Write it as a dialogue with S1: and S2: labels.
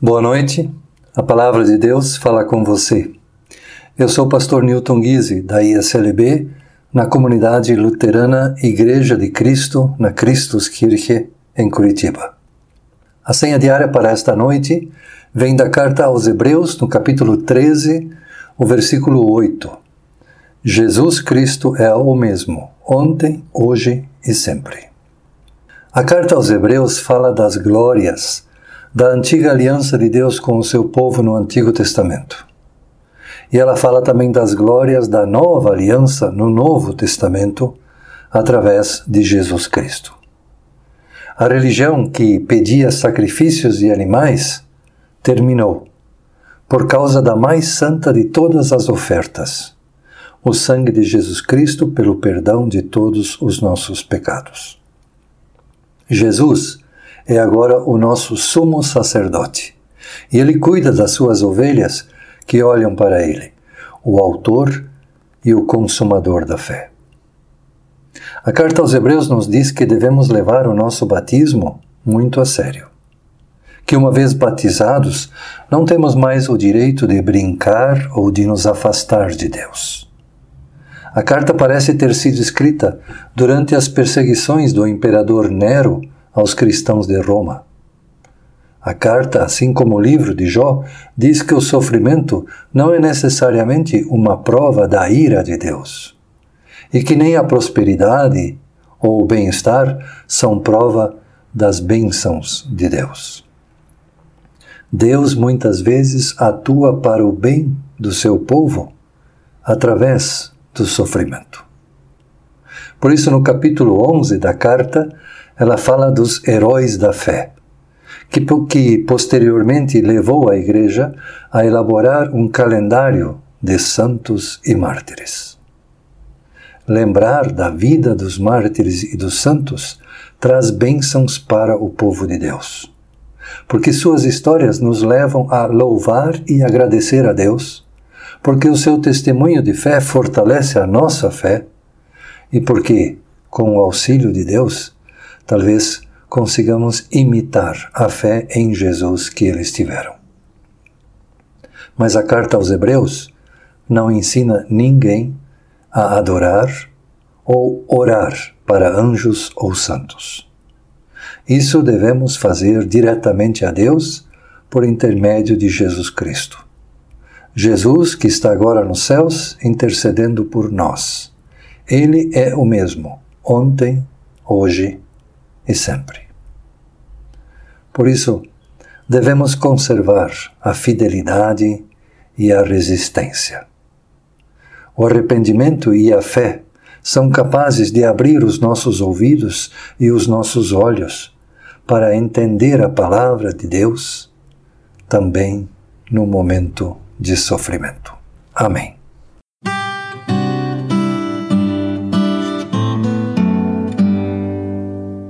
S1: Boa noite, a palavra de Deus fala com você. Eu sou o pastor Newton Guise, da ISLB, na comunidade luterana Igreja de Cristo, na Christuskirche, em Curitiba. A senha diária para esta noite vem da carta aos Hebreus, no capítulo 13, o versículo 8. Jesus Cristo é o mesmo, ontem, hoje e sempre. A carta aos Hebreus fala das glórias da antiga aliança de Deus com o seu povo no Antigo Testamento. E ela fala também das glórias da nova aliança no Novo Testamento, através de Jesus Cristo. A religião que pedia sacrifícios de animais terminou, por causa da mais santa de todas as ofertas, o sangue de Jesus Cristo pelo perdão de todos os nossos pecados. Jesus é agora o nosso sumo sacerdote. E ele cuida das suas ovelhas que olham para ele, o autor e o consumador da fé. A carta aos Hebreus nos diz que devemos levar o nosso batismo muito a sério. Que uma vez batizados, não temos mais o direito de brincar ou de nos afastar de Deus. A carta parece ter sido escrita durante as perseguições do imperador Nero aos cristãos de Roma. A carta, assim como o livro de Jó, diz que o sofrimento não é necessariamente uma prova da ira de Deus, e que nem a prosperidade ou o bem-estar são prova das bênçãos de Deus. Deus muitas vezes atua para o bem do seu povo através do sofrimento. Por isso, no capítulo 11 da carta, ela fala dos heróis da fé, que, que posteriormente levou a Igreja a elaborar um calendário de santos e mártires. Lembrar da vida dos mártires e dos santos traz bênçãos para o povo de Deus, porque suas histórias nos levam a louvar e agradecer a Deus, porque o seu testemunho de fé fortalece a nossa fé e porque, com o auxílio de Deus, talvez consigamos imitar a fé em Jesus que eles tiveram. Mas a carta aos Hebreus não ensina ninguém a adorar ou orar para anjos ou santos. Isso devemos fazer diretamente a Deus por intermédio de Jesus Cristo. Jesus, que está agora nos céus, intercedendo por nós. Ele é o mesmo, ontem, hoje e sempre. Por isso, devemos conservar a fidelidade e a resistência. O arrependimento e a fé são capazes de abrir os nossos ouvidos e os nossos olhos para entender a palavra de Deus também no momento de sofrimento. Amém.